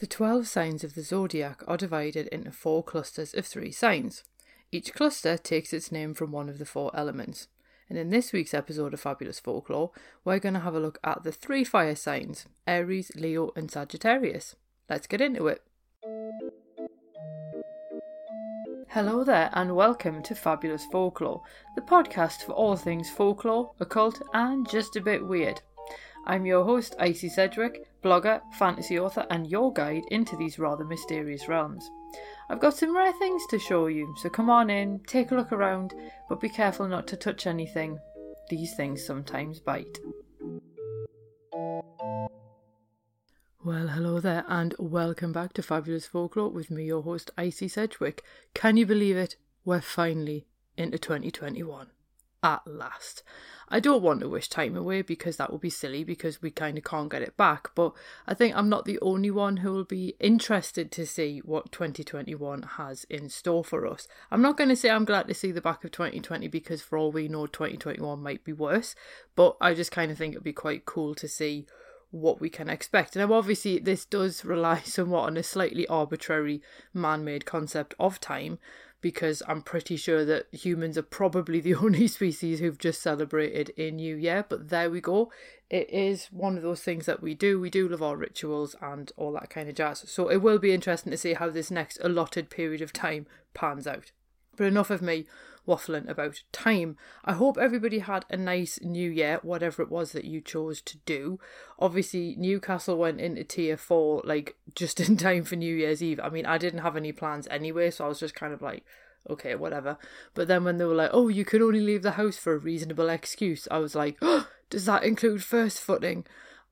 The 12 signs of the zodiac are divided into four clusters of three signs. Each cluster takes its name from one of the four elements. And in this week's episode of Fabulous Folklore, we're going to have a look at the three fire signs Aries, Leo, and Sagittarius. Let's get into it. Hello there, and welcome to Fabulous Folklore, the podcast for all things folklore, occult, and just a bit weird. I'm your host, Icy Sedgwick, blogger, fantasy author, and your guide into these rather mysterious realms. I've got some rare things to show you, so come on in, take a look around, but be careful not to touch anything. These things sometimes bite. Well, hello there, and welcome back to Fabulous Folklore with me, your host, Icy Sedgwick. Can you believe it? We're finally into 2021 at last. I don't want to wish time away because that would be silly because we kind of can't get it back. But I think I'm not the only one who will be interested to see what 2021 has in store for us. I'm not going to say I'm glad to see the back of 2020 because for all we know, 2021 might be worse. But I just kind of think it'd be quite cool to see what we can expect. Now, obviously, this does rely somewhat on a slightly arbitrary man made concept of time, because I'm pretty sure that humans are probably the only species who've just celebrated a new year. But there we go. It is one of those things that we do. We do love our rituals and all that kind of jazz. So it will be interesting to see how this next allotted period of time pans out. But enough of me waffling about time. I hope everybody had a nice new year, whatever it was that you chose to do. Obviously, Newcastle went into tier four like just in time for New Year's Eve. I mean, I didn't have any plans anyway, so I was just kind of like, okay, whatever. But then when they were like, oh, you can only leave the house for a reasonable excuse, I was like, oh, does that include first footing?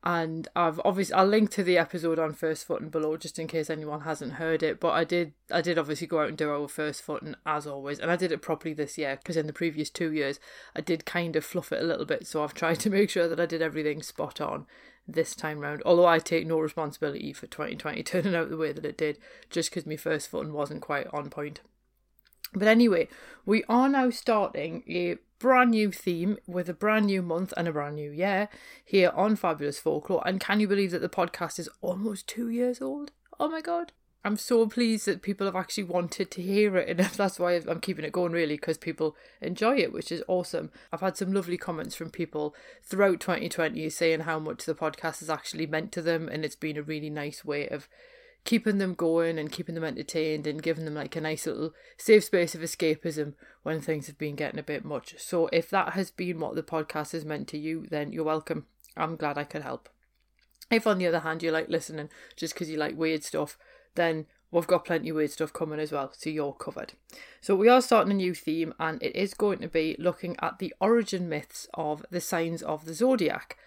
And I've obviously I'll link to the episode on first footing below just in case anyone hasn't heard it. But I did I did obviously go out and do our first footing as always, and I did it properly this year because in the previous two years I did kind of fluff it a little bit. So I've tried to make sure that I did everything spot on this time round. Although I take no responsibility for 2020 turning out the way that it did, just because my first footing wasn't quite on point. But anyway, we are now starting a brand new theme with a brand new month and a brand new year here on Fabulous Folklore. And can you believe that the podcast is almost two years old? Oh my god. I'm so pleased that people have actually wanted to hear it, and that's why I'm keeping it going, really, because people enjoy it, which is awesome. I've had some lovely comments from people throughout 2020 saying how much the podcast has actually meant to them, and it's been a really nice way of keeping them going and keeping them entertained and giving them like a nice little safe space of escapism when things have been getting a bit much. So if that has been what the podcast has meant to you, then you're welcome. I'm glad I could help. If on the other hand you like listening just because you like weird stuff, then we've got plenty of weird stuff coming as well, so you're covered. So we are starting a new theme, and it is going to be looking at the origin myths of the signs of the zodiac.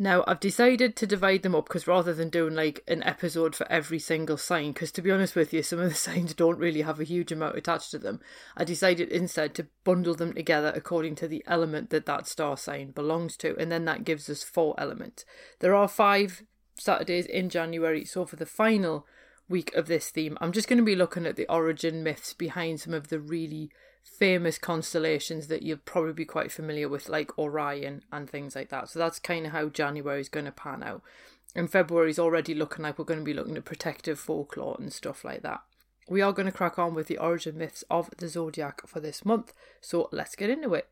Now, I've decided to divide them up because rather than doing like an episode for every single sign, because to be honest with you, some of the signs don't really have a huge amount attached to them, I decided instead to bundle them together according to the element that that star sign belongs to, and then that gives us four elements. There are five Saturdays in January, so for the final week of this theme, I'm just going to be looking at the origin myths behind some of the really famous constellations that you'll probably be quite familiar with, like Orion and things like that. So that's kind of how January is going to pan out. And February is already looking like we're going to be looking at protective folklore and stuff like that. We are going to crack on with the origin myths of the zodiac for this month. So let's get into it.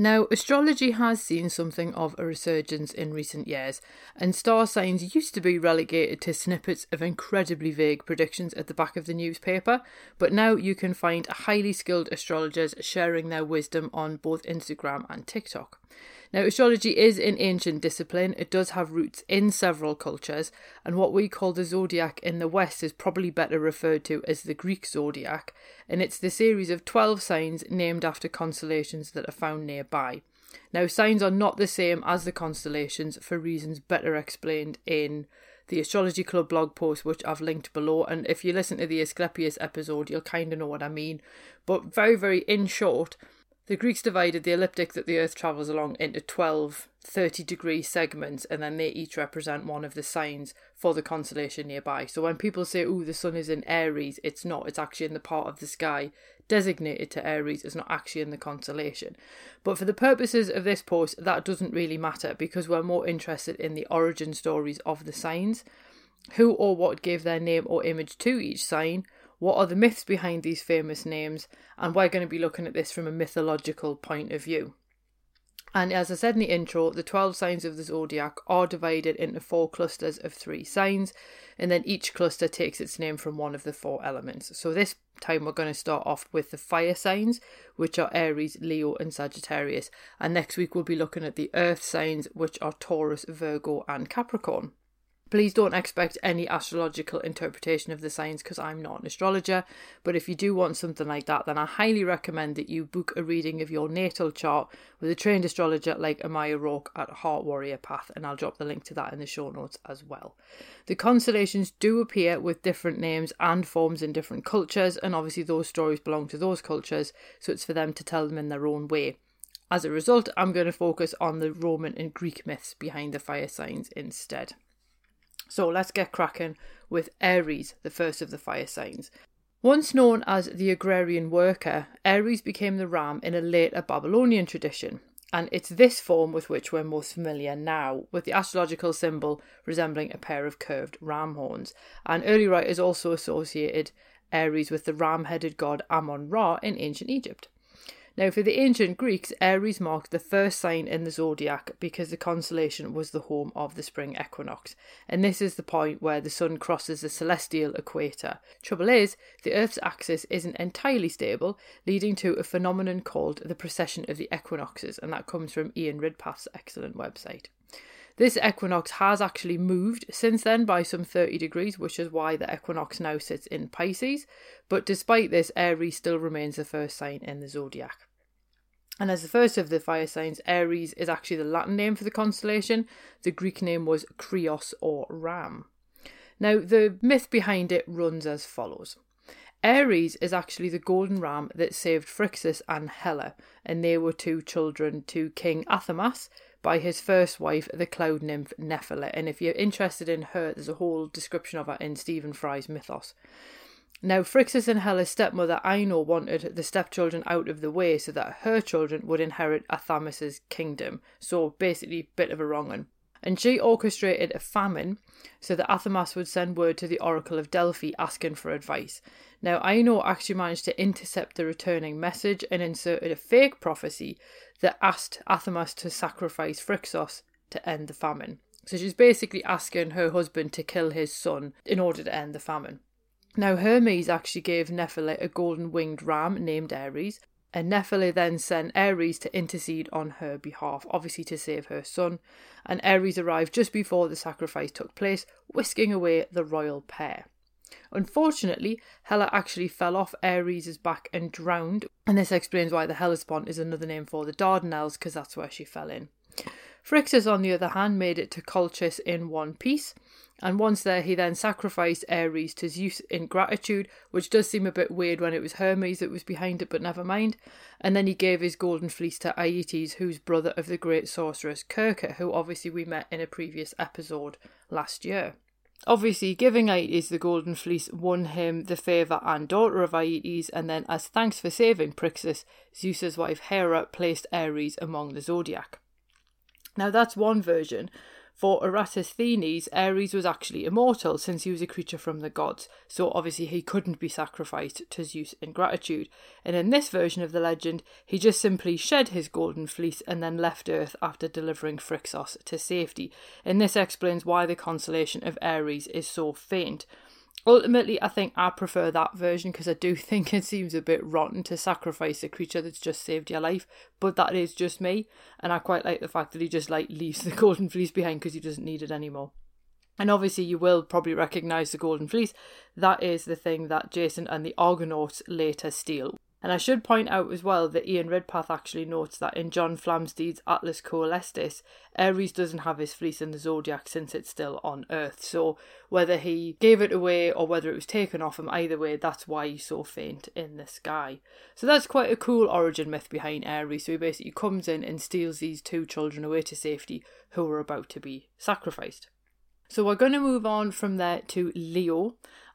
Now, astrology has seen something of a resurgence in recent years, and star signs used to be relegated to snippets of incredibly vague predictions at the back of the newspaper, but now you can find highly skilled astrologers sharing their wisdom on both Instagram and TikTok. Now, astrology is an ancient discipline. It does have roots in several cultures, and what we call the zodiac in the West is probably better referred to as the Greek zodiac, and it's the series of 12 signs named after constellations that are found nearby. Now, signs are not the same as the constellations for reasons better explained in the Astrology Club blog post, which I've linked below. And if you listen to the Asclepius episode, you'll kind of know what I mean. But very, very in short, the Greeks divided the elliptic that the Earth travels along into 12 30 degree segments, and then they each represent one of the signs for the constellation nearby. So when people say, oh, the sun is in Aries, it's not, it's actually in the part of the sky designated to Aries it's not actually in the constellation. But for the purposes of this post, that doesn't really matter because we're more interested in the origin stories of the signs. Who or what gave their name or image to each sign? What are the myths behind these famous names? And we're going to be looking at this from a mythological point of view. And as I said in the intro, the 12 signs of the zodiac are divided into four clusters of three signs, and then each cluster takes its name from one of the four elements. So this time we're going to start off with the fire signs, which are Aries, Leo, and Sagittarius. And next week we'll be looking at the earth signs, which are Taurus, Virgo, and Capricorn. Please don't expect any astrological interpretation of the signs because I'm not an astrologer. But if you do want something like that, then I highly recommend that you book a reading of your natal chart with a trained astrologer like Amaya Rourke at Heart Warrior Path, and I'll drop the link to that in the show notes as well. The constellations do appear with different names and forms in different cultures, and obviously those stories belong to those cultures, so it's for them to tell them in their own way. As a result, I'm going to focus on the Roman and Greek myths behind the fire signs instead. So let's get cracking with Aries, the first of the fire signs. Once known as the agrarian worker, Aries became the ram in a later Babylonian tradition, and it's this form with which we're most familiar now, with the astrological symbol resembling a pair of curved ram horns. And early writers also associated Aries with the ram headed god Ammon Ra in ancient Egypt. Now, for the ancient Greeks, Aries marked the first sign in the zodiac because the constellation was the home of the spring equinox, and this is the point where the sun crosses the celestial equator. Trouble is, the Earth's axis isn't entirely stable, leading to a phenomenon called the precession of the equinoxes, and that comes from Ian Ridpath's excellent website. This equinox has actually moved since then by some 30 degrees, which is why the equinox now sits in Pisces. But despite this, Aries still remains the first sign in the zodiac. And as the first of the fire signs, Aries is actually the Latin name for the constellation. The Greek name was Krios or Ram. Now, the myth behind it runs as follows. Aries is actually the golden ram that saved Phrixus and Helle, and they were two children to King Athamas by his first wife, the cloud nymph Nephele. And if you're interested in her, there's a whole description of her in Stephen Fry's Mythos. Now, Phrixus and Helle's stepmother Ino wanted the stepchildren out of the way so that her children would inherit Athamas's kingdom. So basically, bit of a wrong one. And she orchestrated a famine so that Athamas would send word to the Oracle of Delphi asking for advice. Now, Ino actually managed to intercept the returning message and inserted a fake prophecy that asked Athamas to sacrifice Phrixus to end the famine. So she's basically asking her husband to kill his son in order to end the famine. Now, Hermes actually gave Nephele a golden winged ram named Aries, and Nephele then sent Aries to intercede on her behalf, obviously to save her son. And Aries arrived just before the sacrifice took place, whisking away the royal pair. Unfortunately, Helle actually fell off Aries' back and drowned, and this explains why the Hellespont is another name for the Dardanelles, because that's where she fell in. Phrixus, on the other hand, made it to Colchis in one piece, and once there, he then sacrificed Aries to Zeus in gratitude, which does seem a bit weird when it was Hermes that was behind it, but never mind. And then he gave his golden fleece to Aeetes, who's brother of the great sorceress Circe, who obviously we met in a previous episode last year. Obviously, giving Aeetes the golden fleece won him the favour and daughter of Aeetes, and then, as thanks for saving Phrixus, Zeus's wife Hera placed Aries among the zodiac. Now, that's one version, for Eratosthenes, Aries was actually immortal since he was a creature from the gods, so obviously he couldn't be sacrificed to Zeus in gratitude. And in this version of the legend, he just simply shed his golden fleece and then left Earth after delivering Phrixus to safety. And this explains why the constellation of Aries is so faint. Ultimately, I think I prefer that version because I do think it seems a bit rotten to sacrifice a creature that's just saved your life. But that is just me, and I quite like the fact that he just like leaves the golden fleece behind because he doesn't need it anymore. And obviously, you will probably recognize the golden fleece. That is the thing that Jason and the Argonauts later steal. And I should point out as well that Ian Ridpath actually notes that in John Flamsteed's Atlas Coelestis, Aries doesn't have his fleece in the zodiac since it's still on Earth. So whether he gave it away or whether it was taken off him, either way, that's why he's so faint in the sky. So that's quite a cool origin myth behind Aries. So he basically comes in and steals these two children away to safety who are about to be sacrificed. So we're going to move on from there to Leo.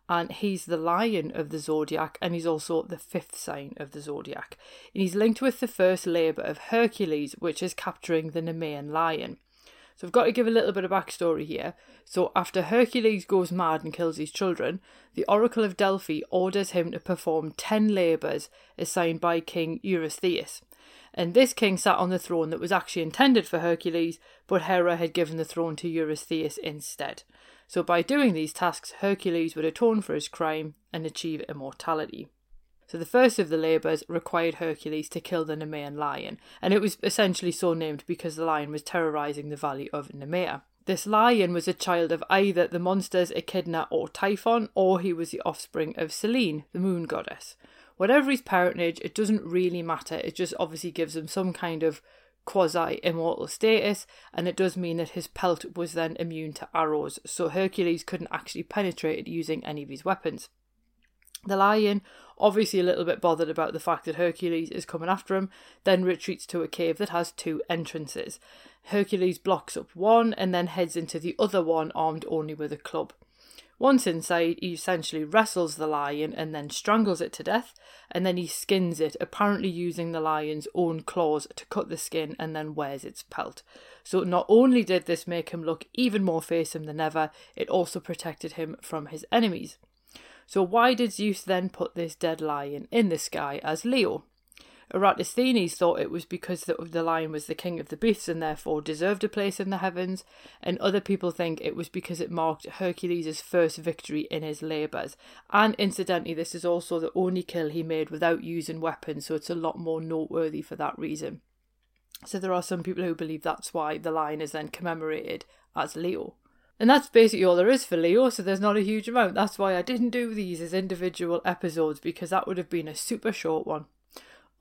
And he's the lion of the zodiac, and he's also the fifth sign of the zodiac. And he's linked with the first labour of Hercules, which is capturing the Nemean lion. So I've got to give a little bit of backstory here. So after Hercules goes mad and kills his children, the Oracle of Delphi orders him to perform ten labours assigned by King Eurystheus. And this king sat on the throne that was actually intended for Hercules, but Hera had given the throne to Eurystheus instead. So by doing these tasks, Hercules would atone for his crime and achieve immortality. So the first of the labours required Hercules to kill the Nemean lion, and it was essentially so named because the lion was terrorising the valley of Nemea. This lion was a child of either the monsters Echidna or Typhon, or he was the offspring of Selene, the moon goddess. Whatever his parentage, it doesn't really matter, it just obviously gives him some kind of quasi immortal status, and it does mean that his pelt was then immune to arrows, so Hercules couldn't actually penetrate it using any of his weapons. The lion, obviously a little bit bothered about the fact that Hercules is coming after him, then retreats to a cave that has two entrances. Hercules blocks up one and then heads into the other one armed only with a club. Once inside, he essentially wrestles the lion and then strangles it to death, and then he skins it, apparently using the lion's own claws to cut the skin and then wears its pelt. So, not only did this make him look even more fearsome than ever, it also protected him from his enemies. So why did Zeus then put this dead lion in the sky as Leo? Eratosthenes thought it was because the, the lion was the king of the beasts and therefore deserved a place in the heavens, and other people think it was because it marked Hercules' first victory in his labours. And incidentally, this is also the only kill he made without using weapons, so it's a lot more noteworthy for that reason. So there are some people who believe that's why the lion is then commemorated as Leo. And that's basically all there is for Leo, so there's not a huge amount. That's why I didn't do these as individual episodes, because that would have been a super short one.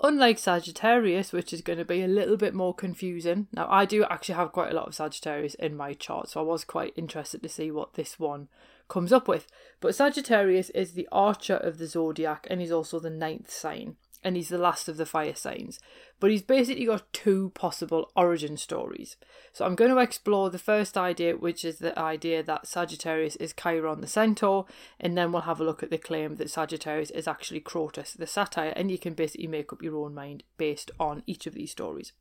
Unlike Sagittarius, which is going to be a little bit more confusing. Now, I do actually have quite a lot of Sagittarius in my chart, so I was quite interested to see what this one comes up with. But Sagittarius is the archer of the zodiac, and he's also the ninth sign and he's the last of the fire signs. But he's basically got two possible origin stories. So I'm going to explore the first idea, which is the idea that Sagittarius is Chiron the centaur, and then we'll have a look at the claim that Sagittarius is actually Crotus the satyr, and you can basically make up your own mind based on each of these stories.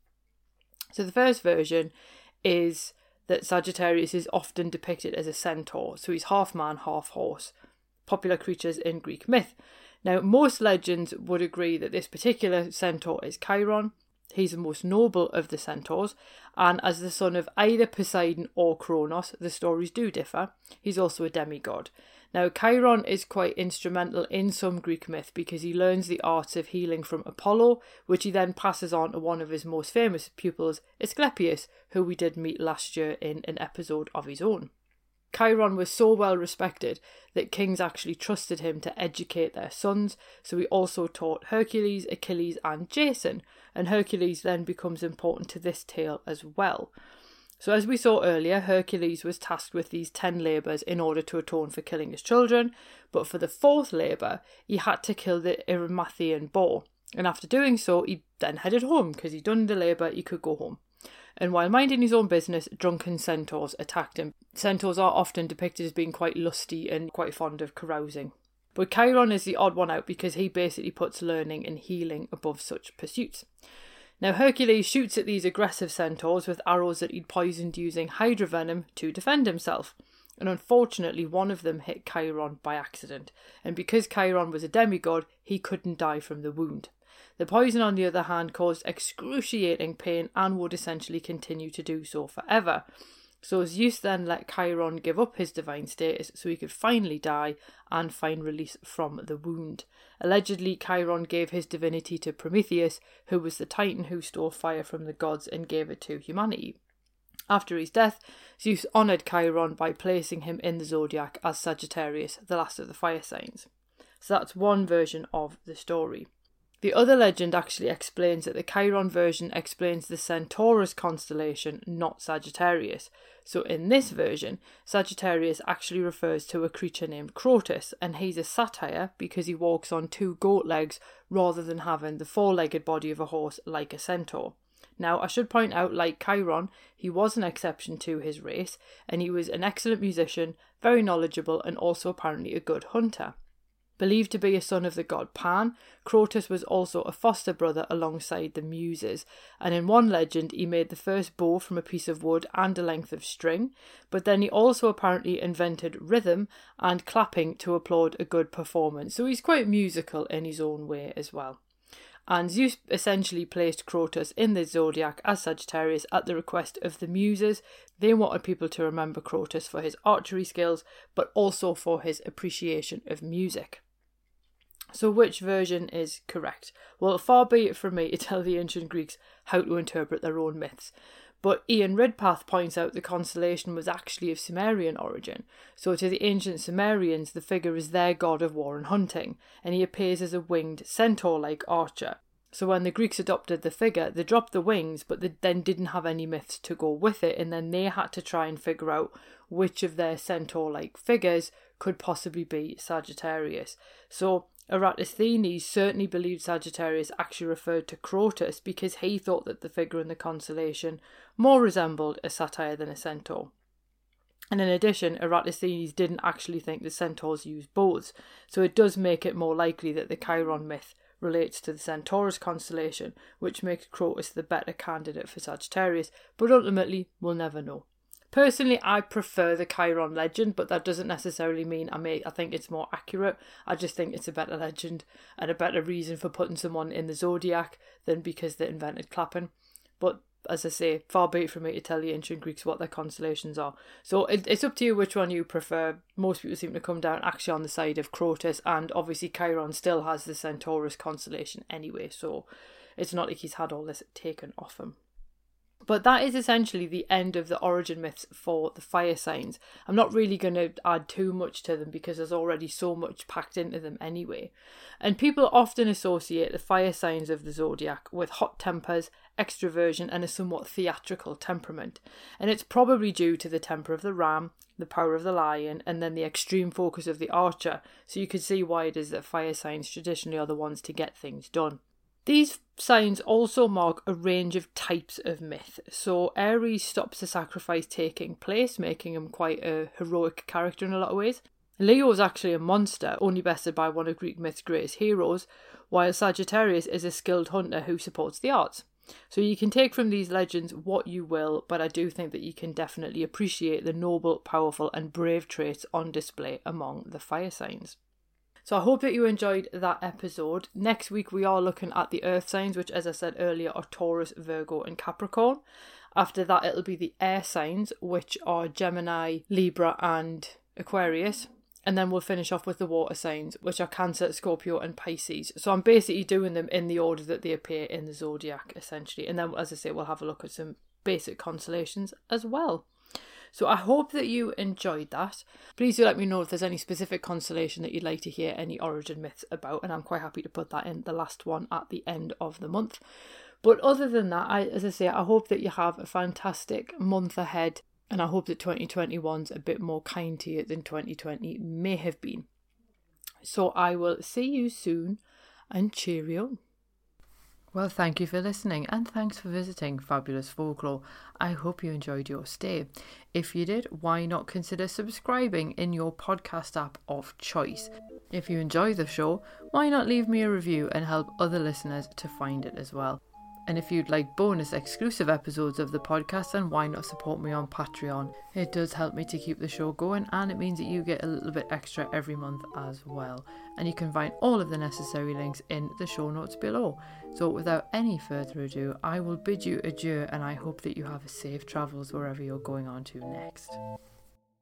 So the first version is that Sagittarius is often depicted as a centaur, so he's half man, half horse, popular creatures in Greek myth. Now, most legends would agree that this particular centaur is Chiron. He's the most noble of the centaurs, and as the son of either Poseidon or Kronos, the stories do differ. He's also a demigod. Now, Chiron is quite instrumental in some Greek myth because he learns the arts of healing from Apollo, which he then passes on to one of his most famous pupils, Asclepius, who we did meet last year in an episode of his own. Chiron was so well respected that kings actually trusted him to educate their sons, so he also taught Hercules, Achilles, and Jason, and Hercules then becomes important to this tale as well. So, as we saw earlier, Hercules was tasked with these ten labours in order to atone for killing his children, but for the fourth labour, he had to kill the Erymanthian boar. And after doing so, he then headed home because he'd done the labour, he could go home and while minding his own business, drunken centaurs attacked him. Centaurs are often depicted as being quite lusty and quite fond of carousing. But Chiron is the odd one out because he basically puts learning and healing above such pursuits. Now, Hercules shoots at these aggressive centaurs with arrows that he'd poisoned using hydra venom to defend himself. And unfortunately, one of them hit Chiron by accident. And because Chiron was a demigod, he couldn't die from the wound. The poison, on the other hand, caused excruciating pain and would essentially continue to do so forever. So Zeus then let Chiron give up his divine status so he could finally die and find release from the wound. Allegedly, Chiron gave his divinity to Prometheus, who was the titan who stole fire from the gods and gave it to humanity. After his death, Zeus honoured Chiron by placing him in the zodiac as Sagittarius, the last of the fire signs. So that's one version of the story. The other legend actually explains that the Chiron version explains the Centaurus constellation, not Sagittarius. So in this version, Sagittarius actually refers to a creature named Crotus, and he's a satyr because he walks on two goat legs rather than having the four legged body of a horse like a centaur. Now, I should point out, like Chiron, he was an exception to his race, and he was an excellent musician, very knowledgeable, and also apparently a good hunter. Believed to be a son of the god Pan, Crotus was also a foster brother alongside the Muses, and in one legend he made the first bow from a piece of wood and a length of string, but then he also apparently invented rhythm and clapping to applaud a good performance, so he's quite musical in his own way as well. And Zeus essentially placed Crotus in the zodiac as Sagittarius at the request of the Muses. They wanted people to remember Crotus for his archery skills, but also for his appreciation of music. So, which version is correct? Well, far be it from me to tell the ancient Greeks how to interpret their own myths. But Ian Ridpath points out the constellation was actually of Sumerian origin. So, to the ancient Sumerians, the figure is their god of war and hunting, and he appears as a winged centaur like archer. So, when the Greeks adopted the figure, they dropped the wings, but they then didn't have any myths to go with it, and then they had to try and figure out which of their centaur like figures could possibly be Sagittarius. So, Eratosthenes certainly believed Sagittarius actually referred to Crotus because he thought that the figure in the constellation more resembled a satyr than a centaur. And in addition, Eratosthenes didn't actually think the centaurs used bows, so it does make it more likely that the Chiron myth relates to the Centaurus constellation, which makes Crotus the better candidate for Sagittarius, but ultimately we'll never know. Personally, I prefer the Chiron legend, but that doesn't necessarily mean I may I think it's more accurate. I just think it's a better legend and a better reason for putting someone in the zodiac than because they invented clapping. But as I say, far be it from me to tell the ancient Greeks what their constellations are. So it, it's up to you which one you prefer. Most people seem to come down actually on the side of Crotus, and obviously Chiron still has the Centaurus constellation anyway, so it's not like he's had all this taken off him. But that is essentially the end of the origin myths for the fire signs. I'm not really going to add too much to them because there's already so much packed into them anyway. And people often associate the fire signs of the zodiac with hot tempers, extroversion, and a somewhat theatrical temperament. And it's probably due to the temper of the ram, the power of the lion, and then the extreme focus of the archer. So you can see why it is that fire signs traditionally are the ones to get things done. These signs also mark a range of types of myth. So Aries stops the sacrifice taking place, making him quite a heroic character in a lot of ways. Leo is actually a monster, only bested by one of Greek myth's greatest heroes, while Sagittarius is a skilled hunter who supports the arts. So you can take from these legends what you will, but I do think that you can definitely appreciate the noble, powerful, and brave traits on display among the fire signs. So I hope that you enjoyed that episode. Next week we are looking at the earth signs, which as I said earlier are Taurus, Virgo, and Capricorn. After that it'll be the air signs, which are Gemini, Libra, and Aquarius. And then we'll finish off with the water signs, which are Cancer, Scorpio, and Pisces. So I'm basically doing them in the order that they appear in the zodiac, essentially. And then, as I say, we'll have a look at some basic constellations as well. So I hope that you enjoyed that. Please do let me know if there's any specific constellation that you'd like to hear any origin myths about, and I'm quite happy to put that in the last one at the end of the month. But other than that, I, as I say, I hope that you have a fantastic month ahead, and I hope that 2021's a bit more kind to you than 2020 may have been. So I will see you soon, and cheerio. Well, thank you for listening and thanks for visiting Fabulous Folklore. I hope you enjoyed your stay. If you did, why not consider subscribing in your podcast app of choice? If you enjoy the show, why not leave me a review and help other listeners to find it as well? And if you'd like bonus exclusive episodes of the podcast, then why not support me on Patreon? It does help me to keep the show going and it means that you get a little bit extra every month as well. And you can find all of the necessary links in the show notes below. So without any further ado, I will bid you adieu and I hope that you have safe travels wherever you're going on to next.